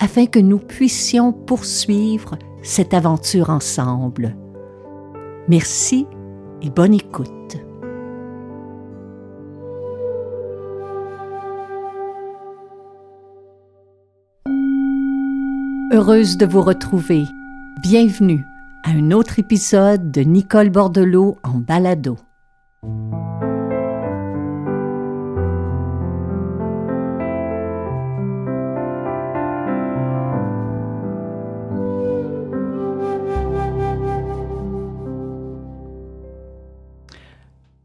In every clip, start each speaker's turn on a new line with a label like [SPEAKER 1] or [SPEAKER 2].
[SPEAKER 1] afin que nous puissions poursuivre cette aventure ensemble. Merci et bonne écoute. Heureuse de vous retrouver. Bienvenue à un autre épisode de Nicole Bordelot en balado.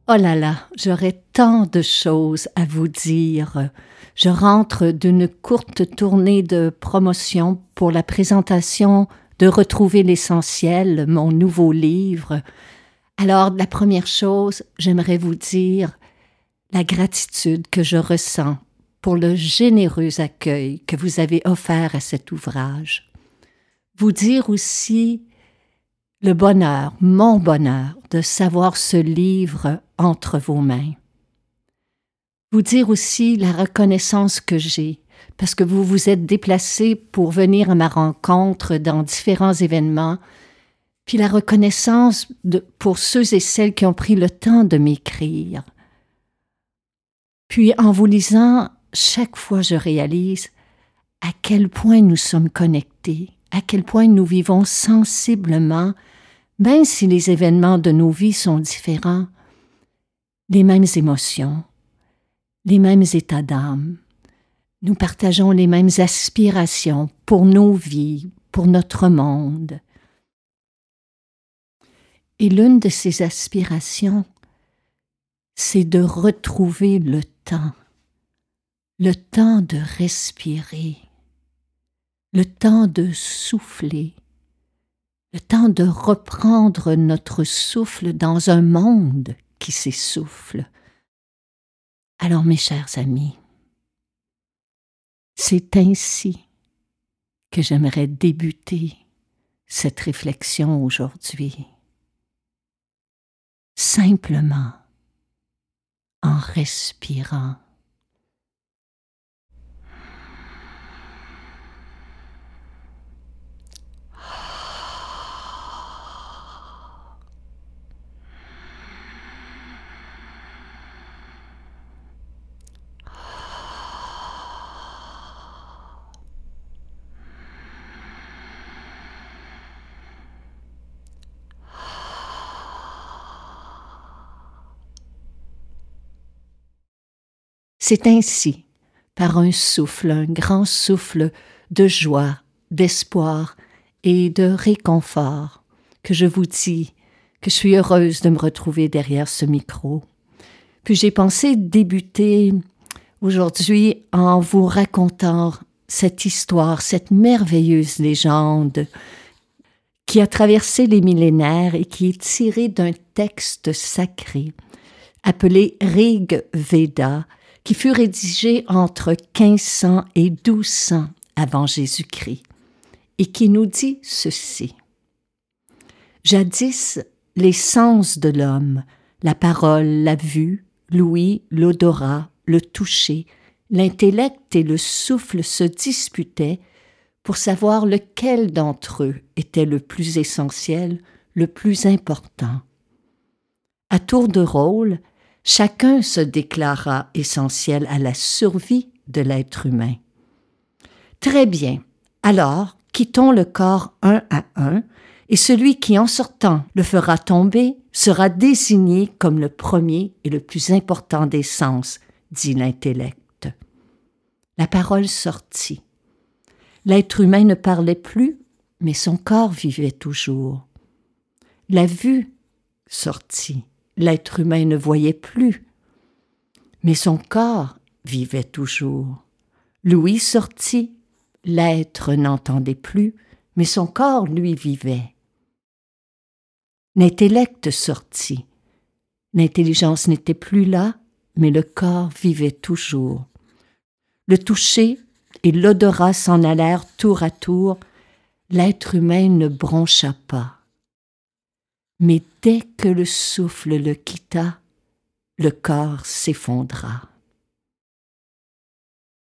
[SPEAKER 1] Oh là là, j'aurais tant de choses à vous dire. Je rentre d'une courte tournée de promotion pour la présentation de Retrouver l'essentiel, mon nouveau livre. Alors, la première chose, j'aimerais vous dire la gratitude que je ressens pour le généreux accueil que vous avez offert à cet ouvrage. Vous dire aussi le bonheur, mon bonheur, de savoir ce livre entre vos mains. Vous dire aussi la reconnaissance que j'ai, parce que vous vous êtes déplacé pour venir à ma rencontre dans différents événements, puis la reconnaissance pour ceux et celles qui ont pris le temps de m'écrire. Puis en vous lisant, chaque fois je réalise à quel point nous sommes connectés, à quel point nous vivons sensiblement même si les événements de nos vies sont différents, les mêmes émotions, les mêmes états d'âme, nous partageons les mêmes aspirations pour nos vies, pour notre monde. Et l'une de ces aspirations, c'est de retrouver le temps, le temps de respirer, le temps de souffler, le temps de reprendre notre souffle dans un monde qui s'essouffle. Alors mes chers amis, c'est ainsi que j'aimerais débuter cette réflexion aujourd'hui. Simplement en respirant. C'est ainsi, par un souffle, un grand souffle de joie, d'espoir et de réconfort, que je vous dis que je suis heureuse de me retrouver derrière ce micro. Puis j'ai pensé débuter aujourd'hui en vous racontant cette histoire, cette merveilleuse légende qui a traversé les millénaires et qui est tirée d'un texte sacré appelé Rig Veda, qui fut rédigé entre 1500 et 1200 avant Jésus-Christ, et qui nous dit ceci. Jadis, les sens de l'homme, la parole, la vue, l'ouïe, l'odorat, le toucher, l'intellect et le souffle se disputaient pour savoir lequel d'entre eux était le plus essentiel, le plus important. À tour de rôle, chacun se déclara essentiel à la survie de l'être humain. Très bien, alors quittons le corps un à un, et celui qui en sortant le fera tomber sera désigné comme le premier et le plus important des sens, dit l'intellect. La parole sortit. L'être humain ne parlait plus, mais son corps vivait toujours. La vue sortit l'être humain ne voyait plus, mais son corps vivait toujours. Louis sortit, l'être n'entendait plus, mais son corps, lui, vivait. L'intellect sortit. L'intelligence n'était plus là, mais le corps vivait toujours. Le toucher et l'odorat s'en allèrent tour à tour, l'être humain ne broncha pas. Mais dès que le souffle le quitta, le corps s'effondra.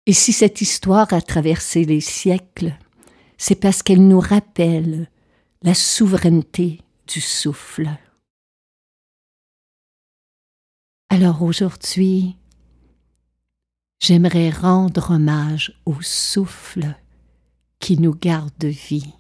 [SPEAKER 1] Et si cette histoire a traversé les siècles, c'est parce qu'elle nous rappelle la souveraineté du souffle. Alors aujourd'hui, j'aimerais rendre hommage au souffle qui nous garde vie.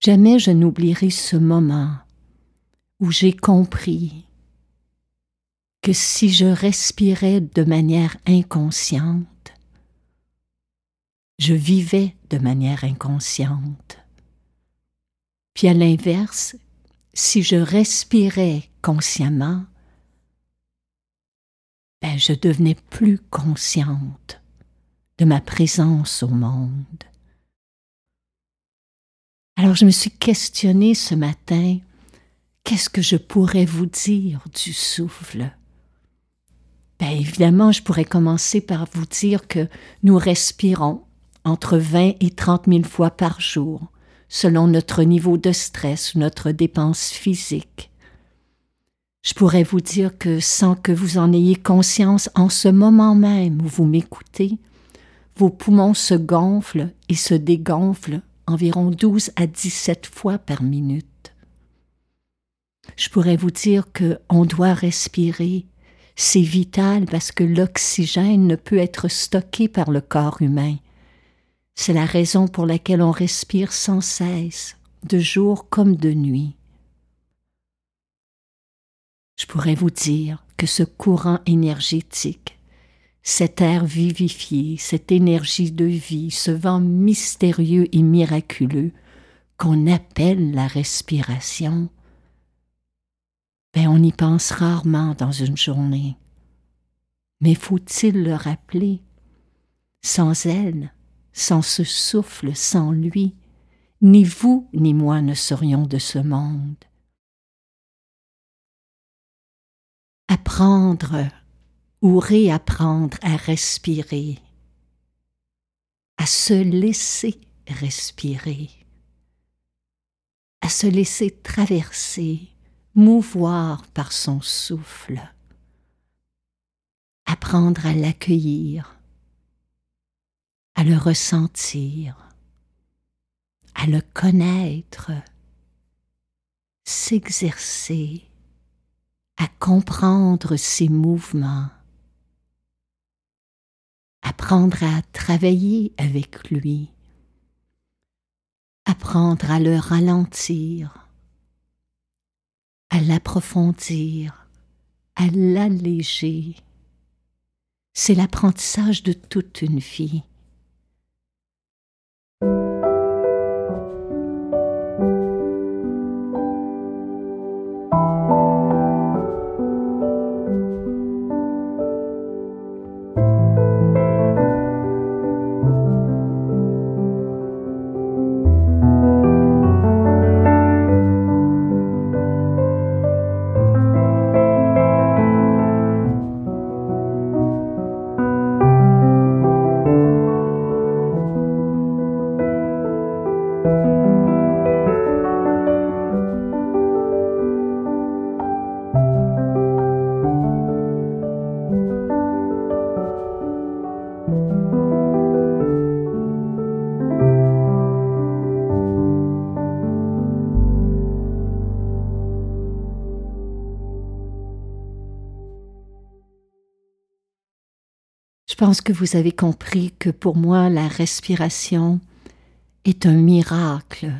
[SPEAKER 1] Jamais je n'oublierai ce moment où j'ai compris que si je respirais de manière inconsciente, je vivais de manière inconsciente. Puis à l'inverse, si je respirais consciemment, ben je devenais plus consciente de ma présence au monde. Alors je me suis questionnée ce matin, qu'est-ce que je pourrais vous dire du souffle? Bien évidemment, je pourrais commencer par vous dire que nous respirons entre 20 et 30 000 fois par jour, selon notre niveau de stress notre dépense physique. Je pourrais vous dire que sans que vous en ayez conscience en ce moment même où vous m'écoutez, vos poumons se gonflent et se dégonflent environ 12 à 17 fois par minute. Je pourrais vous dire que on doit respirer. C'est vital parce que l'oxygène ne peut être stocké par le corps humain. C'est la raison pour laquelle on respire sans cesse, de jour comme de nuit. Je pourrais vous dire que ce courant énergétique cet air vivifié, cette énergie de vie, ce vent mystérieux et miraculeux qu'on appelle la respiration, ben on y pense rarement dans une journée. Mais faut-il le rappeler? Sans elle, sans ce souffle, sans lui, ni vous ni moi ne serions de ce monde. Apprendre ou réapprendre à respirer, à se laisser respirer, à se laisser traverser, mouvoir par son souffle, apprendre à l'accueillir, à le ressentir, à le connaître, s'exercer à comprendre ses mouvements apprendre à travailler avec lui, apprendre à le ralentir, à l'approfondir, à l'alléger. C'est l'apprentissage de toute une vie. Pense que vous avez compris que pour moi la respiration est un miracle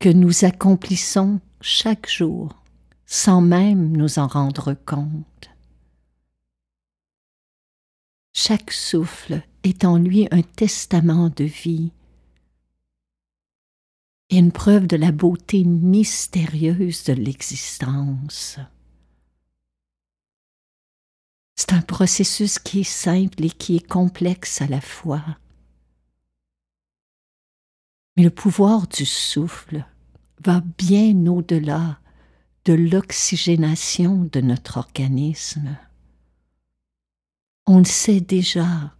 [SPEAKER 1] que nous accomplissons chaque jour sans même nous en rendre compte? Chaque souffle est en lui un testament de vie et une preuve de la beauté mystérieuse de l'existence. C'est un processus qui est simple et qui est complexe à la fois. Mais le pouvoir du souffle va bien au-delà de l'oxygénation de notre organisme. On sait déjà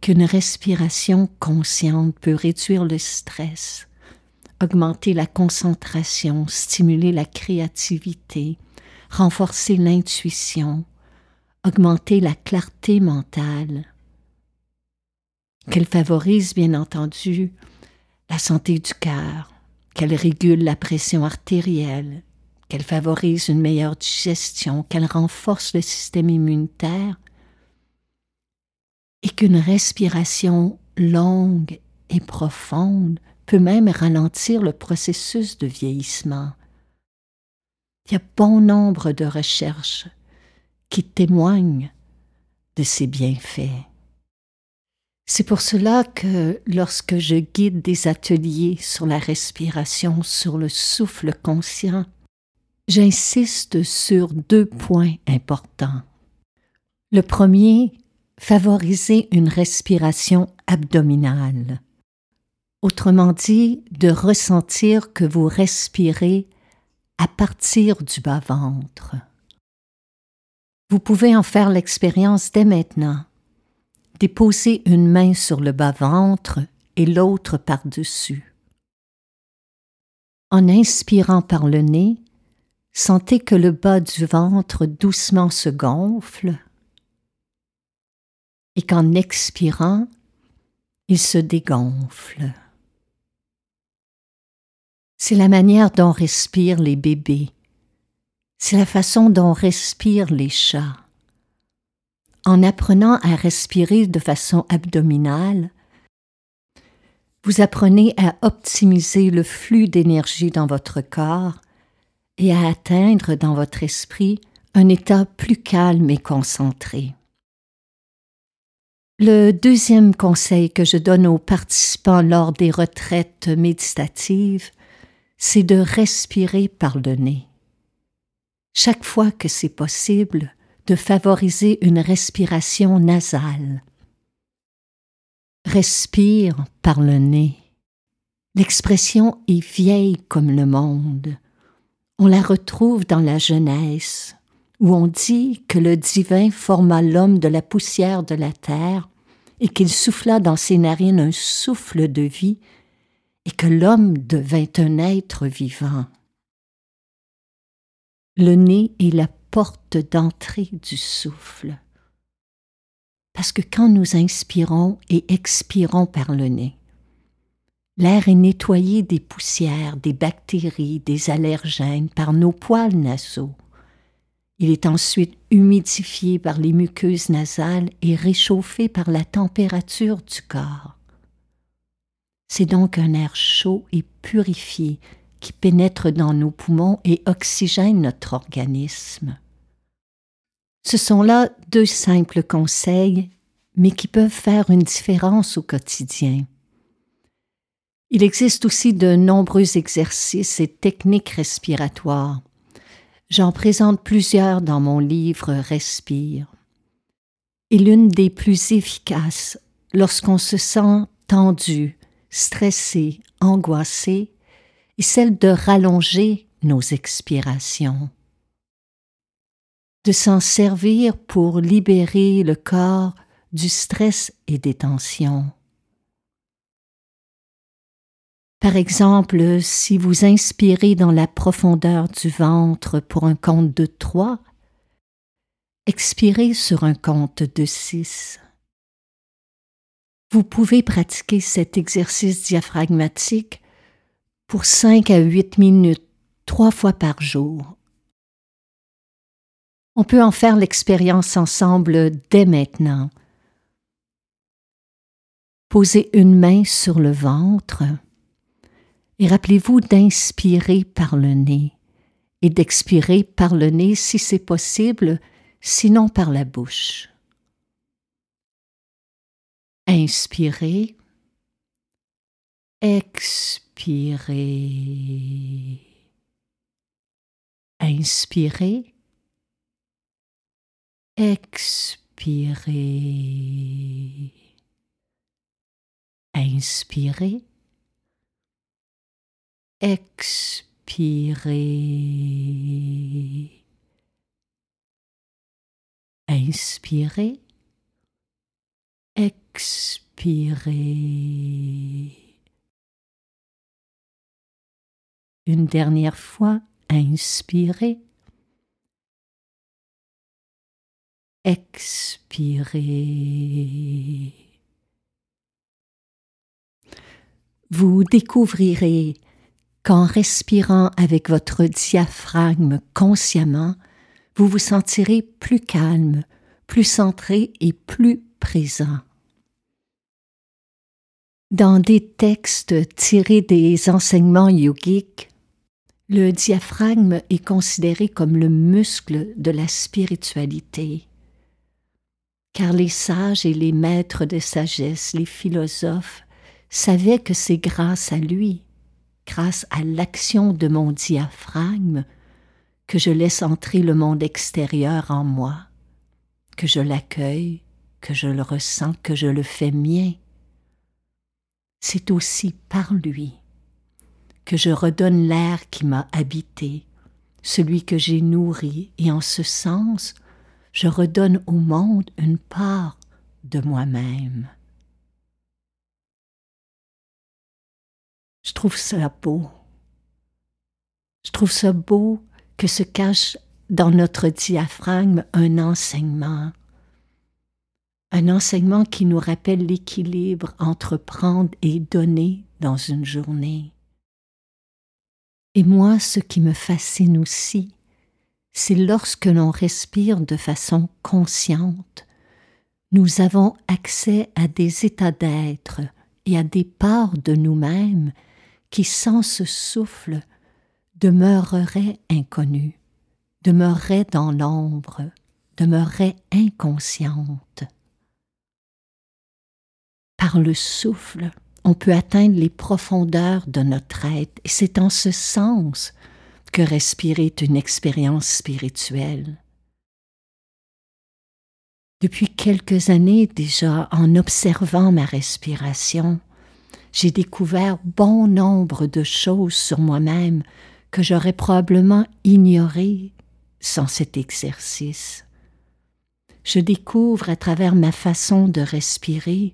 [SPEAKER 1] qu'une respiration consciente peut réduire le stress, augmenter la concentration, stimuler la créativité, renforcer l'intuition, augmenter la clarté mentale, qu'elle favorise bien entendu la santé du cœur, qu'elle régule la pression artérielle, qu'elle favorise une meilleure digestion, qu'elle renforce le système immunitaire et qu'une respiration longue et profonde peut même ralentir le processus de vieillissement. Il y a bon nombre de recherches qui témoignent de ces bienfaits. C'est pour cela que lorsque je guide des ateliers sur la respiration, sur le souffle conscient, j'insiste sur deux points importants. Le premier, favoriser une respiration abdominale. Autrement dit, de ressentir que vous respirez à partir du bas-ventre. Vous pouvez en faire l'expérience dès maintenant. Déposez une main sur le bas-ventre et l'autre par-dessus. En inspirant par le nez, sentez que le bas du ventre doucement se gonfle et qu'en expirant, il se dégonfle. C'est la manière dont respirent les bébés c'est la façon dont respirent les chats. En apprenant à respirer de façon abdominale, vous apprenez à optimiser le flux d'énergie dans votre corps et à atteindre dans votre esprit un état plus calme et concentré. Le deuxième conseil que je donne aux participants lors des retraites méditatives, c'est de respirer par le nez chaque fois que c'est possible, de favoriser une respiration nasale. Respire par le nez. L'expression est vieille comme le monde. On la retrouve dans la Genèse, où on dit que le divin forma l'homme de la poussière de la terre et qu'il souffla dans ses narines un souffle de vie et que l'homme devint un être vivant. Le nez est la porte d'entrée du souffle. Parce que quand nous inspirons et expirons par le nez, l'air est nettoyé des poussières, des bactéries, des allergènes par nos poils nasaux. Il est ensuite humidifié par les muqueuses nasales et réchauffé par la température du corps. C'est donc un air chaud et purifié qui pénètre dans nos poumons et oxygène notre organisme. Ce sont là deux simples conseils, mais qui peuvent faire une différence au quotidien. Il existe aussi de nombreux exercices et techniques respiratoires. J'en présente plusieurs dans mon livre Respire. Et l'une des plus efficaces, lorsqu'on se sent tendu, stressé, angoissé, et celle de rallonger nos expirations, de s'en servir pour libérer le corps du stress et des tensions. Par exemple, si vous inspirez dans la profondeur du ventre pour un compte de trois, expirez sur un compte de six. Vous pouvez pratiquer cet exercice diaphragmatique pour 5 à 8 minutes, trois fois par jour. On peut en faire l'expérience ensemble dès maintenant. Posez une main sur le ventre et rappelez-vous d'inspirer par le nez et d'expirer par le nez si c'est possible, sinon par la bouche. Inspirez, expirez, inspirez, expirez, inspirez, expirez, inspirez, expirez. Une dernière fois, inspirez. Expirez. Vous découvrirez qu'en respirant avec votre diaphragme consciemment, vous vous sentirez plus calme, plus centré et plus présent. Dans des textes tirés des enseignements yogiques, le diaphragme est considéré comme le muscle de la spiritualité, car les sages et les maîtres de sagesse, les philosophes, savaient que c'est grâce à lui, grâce à l'action de mon diaphragme, que je laisse entrer le monde extérieur en moi, que je l'accueille, que je le ressens, que je le fais mien. C'est aussi par lui que je redonne l'air qui m'a habité, celui que j'ai nourri, et en ce sens, je redonne au monde une part de moi-même. Je trouve ça beau. Je trouve ça beau que se cache dans notre diaphragme un enseignement, un enseignement qui nous rappelle l'équilibre entre prendre et donner dans une journée. Et moi, ce qui me fascine aussi, c'est lorsque l'on respire de façon consciente, nous avons accès à des états d'être et à des parts de nous-mêmes qui, sans ce souffle, demeureraient inconnus, demeureraient dans l'ombre, demeureraient inconscientes. Par le souffle, on peut atteindre les profondeurs de notre être, et c'est en ce sens que respirer est une expérience spirituelle. Depuis quelques années déjà, en observant ma respiration, j'ai découvert bon nombre de choses sur moi-même que j'aurais probablement ignorées sans cet exercice. Je découvre à travers ma façon de respirer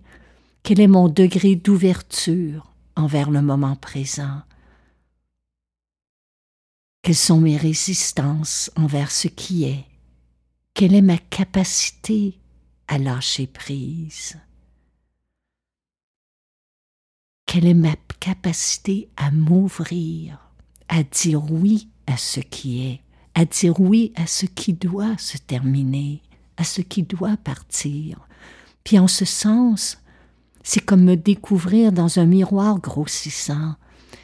[SPEAKER 1] quel est mon degré d'ouverture envers le moment présent? Quelles sont mes résistances envers ce qui est? Quelle est ma capacité à lâcher prise? Quelle est ma capacité à m'ouvrir, à dire oui à ce qui est, à dire oui à ce qui doit se terminer, à ce qui doit partir? Puis en ce sens, c'est comme me découvrir dans un miroir grossissant.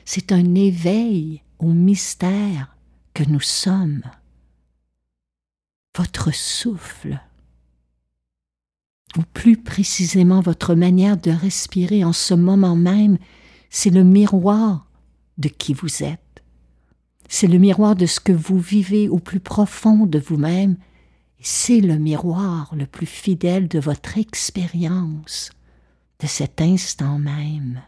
[SPEAKER 1] C'est un éveil au mystère que nous sommes. Votre souffle, ou plus précisément votre manière de respirer en ce moment même, c'est le miroir de qui vous êtes. C'est le miroir de ce que vous vivez au plus profond de vous-même. C'est le miroir le plus fidèle de votre expérience de cet instant même.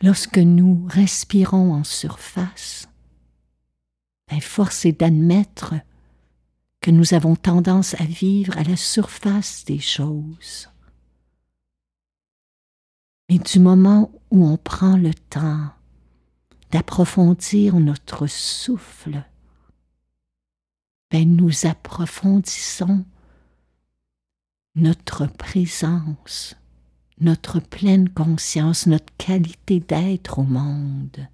[SPEAKER 1] Lorsque nous respirons en surface, ben force est d'admettre que nous avons tendance à vivre à la surface des choses. Mais du moment où on prend le temps d'approfondir notre souffle, ben nous approfondissons notre présence, notre pleine conscience, notre qualité d'être au monde.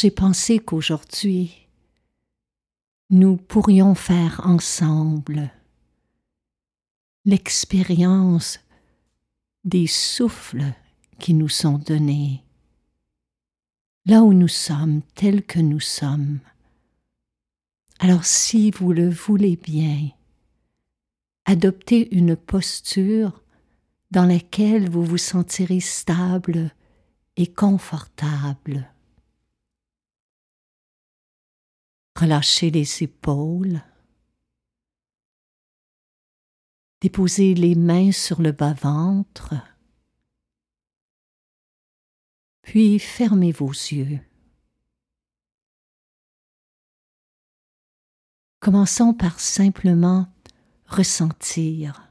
[SPEAKER 1] J'ai pensé qu'aujourd'hui, nous pourrions faire ensemble l'expérience des souffles qui nous sont donnés, là où nous sommes, tels que nous sommes. Alors si vous le voulez bien, adoptez une posture dans laquelle vous vous sentirez stable et confortable. Relâchez les épaules. Déposez les mains sur le bas-ventre. Puis fermez vos yeux. Commençons par simplement ressentir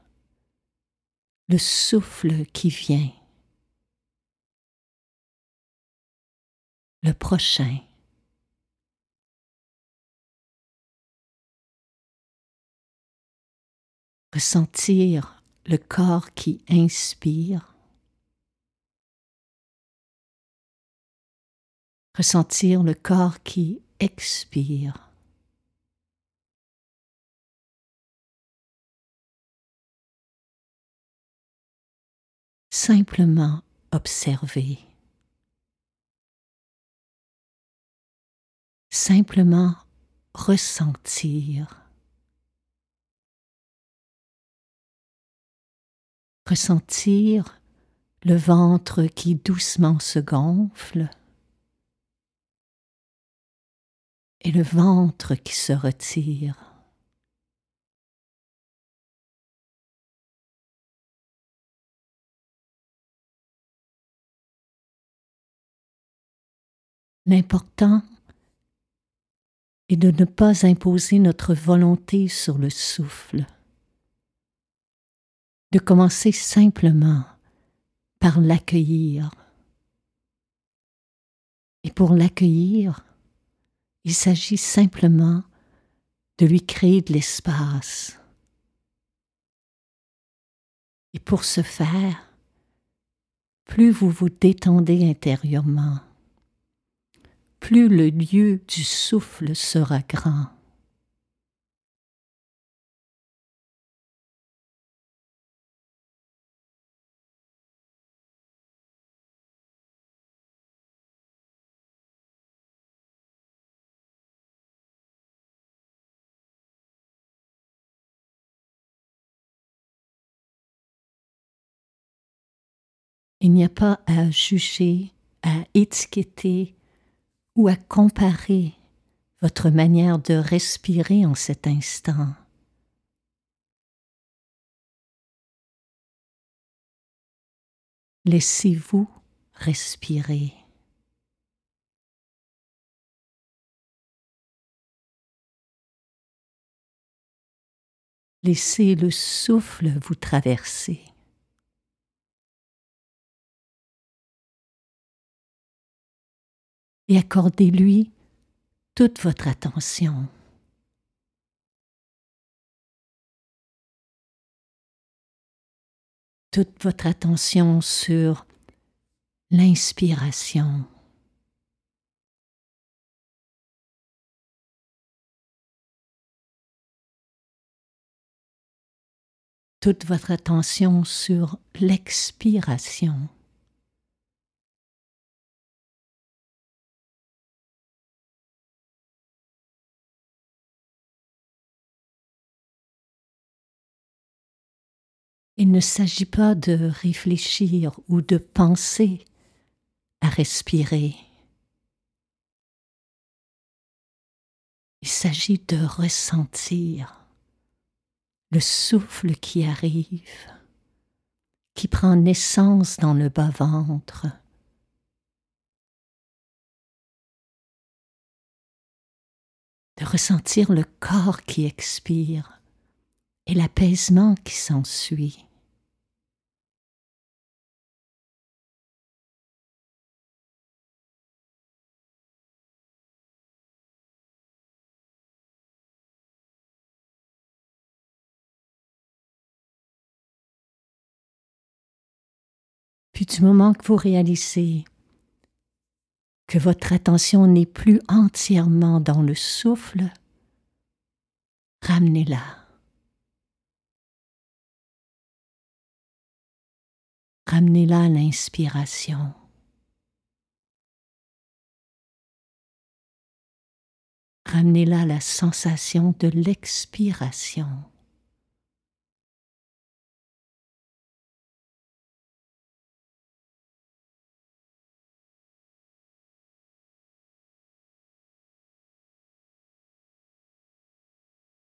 [SPEAKER 1] le souffle qui vient, le prochain. Ressentir le corps qui inspire, ressentir le corps qui expire. Simplement observer. Simplement ressentir. Ressentir le ventre qui doucement se gonfle et le ventre qui se retire. L'important est de ne pas imposer notre volonté sur le souffle de commencer simplement par l'accueillir. Et pour l'accueillir, il s'agit simplement de lui créer de l'espace. Et pour ce faire, plus vous vous détendez intérieurement, plus le lieu du souffle sera grand. Il n'y a pas à juger, à étiqueter ou à comparer votre manière de respirer en cet instant. Laissez-vous respirer. Laissez le souffle vous traverser. Et accordez-lui toute votre attention. Toute votre attention sur l'inspiration. Toute votre attention sur l'expiration. Il ne s'agit pas de réfléchir ou de penser à respirer. Il s'agit de ressentir le souffle qui arrive, qui prend naissance dans le bas-ventre. De ressentir le corps qui expire et l'apaisement qui s'ensuit. Du moment que vous réalisez que votre attention n'est plus entièrement dans le souffle, ramenez-la. Ramenez-la à l'inspiration. Ramenez-la à la sensation de l'expiration.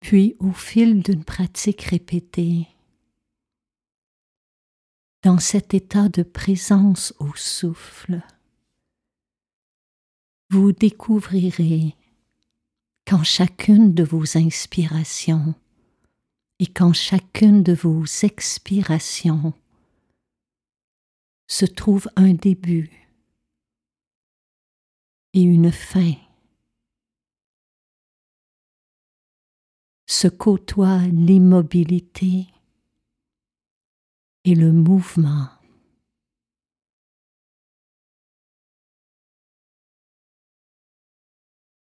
[SPEAKER 1] Puis, au fil d'une pratique répétée, dans cet état de présence au souffle, vous découvrirez qu'en chacune de vos inspirations et qu'en chacune de vos expirations se trouve un début et une fin. Se côtoient l'immobilité et le mouvement.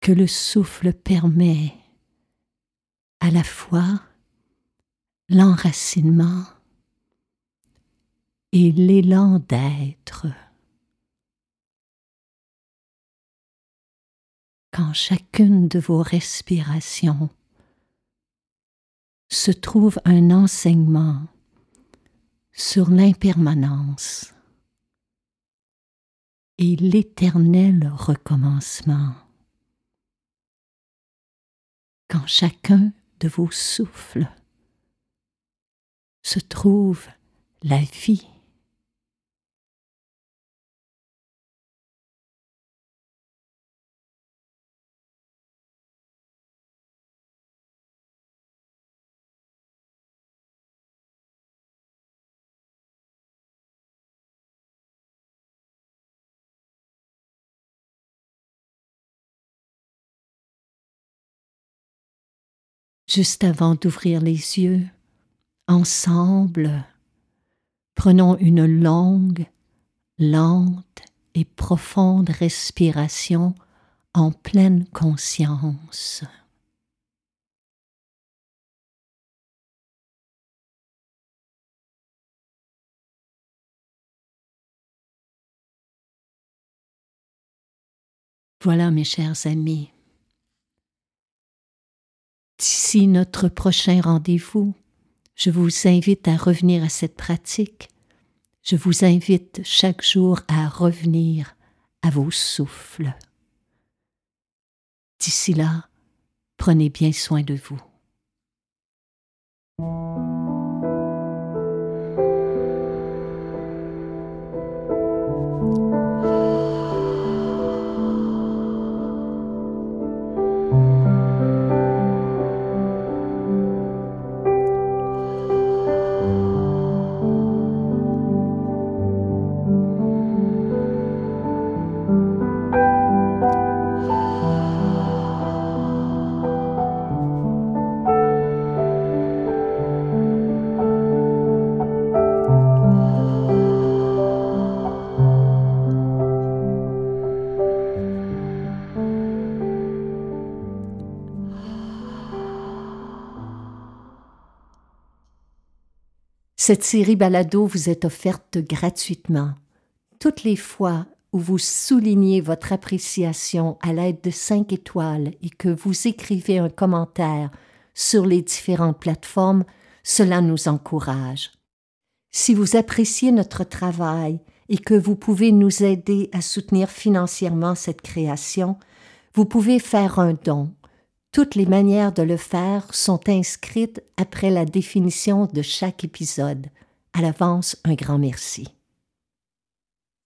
[SPEAKER 1] Que le souffle permet à la fois l'enracinement et l'élan d'être. Quand chacune de vos respirations se trouve un enseignement sur l'impermanence et l'éternel recommencement. Quand chacun de vos souffles se trouve la vie. Juste avant d'ouvrir les yeux, ensemble, prenons une longue, lente et profonde respiration en pleine conscience. Voilà, mes chers amis, D'ici notre prochain rendez-vous, je vous invite à revenir à cette pratique. Je vous invite chaque jour à revenir à vos souffles. D'ici là, prenez bien soin de vous. Cette série balado vous est offerte gratuitement. Toutes les fois où vous soulignez votre appréciation à l'aide de cinq étoiles et que vous écrivez un commentaire sur les différentes plateformes, cela nous encourage. Si vous appréciez notre travail et que vous pouvez nous aider à soutenir financièrement cette création, vous pouvez faire un don. Toutes les manières de le faire sont inscrites après la définition de chaque épisode. À l'avance, un grand merci.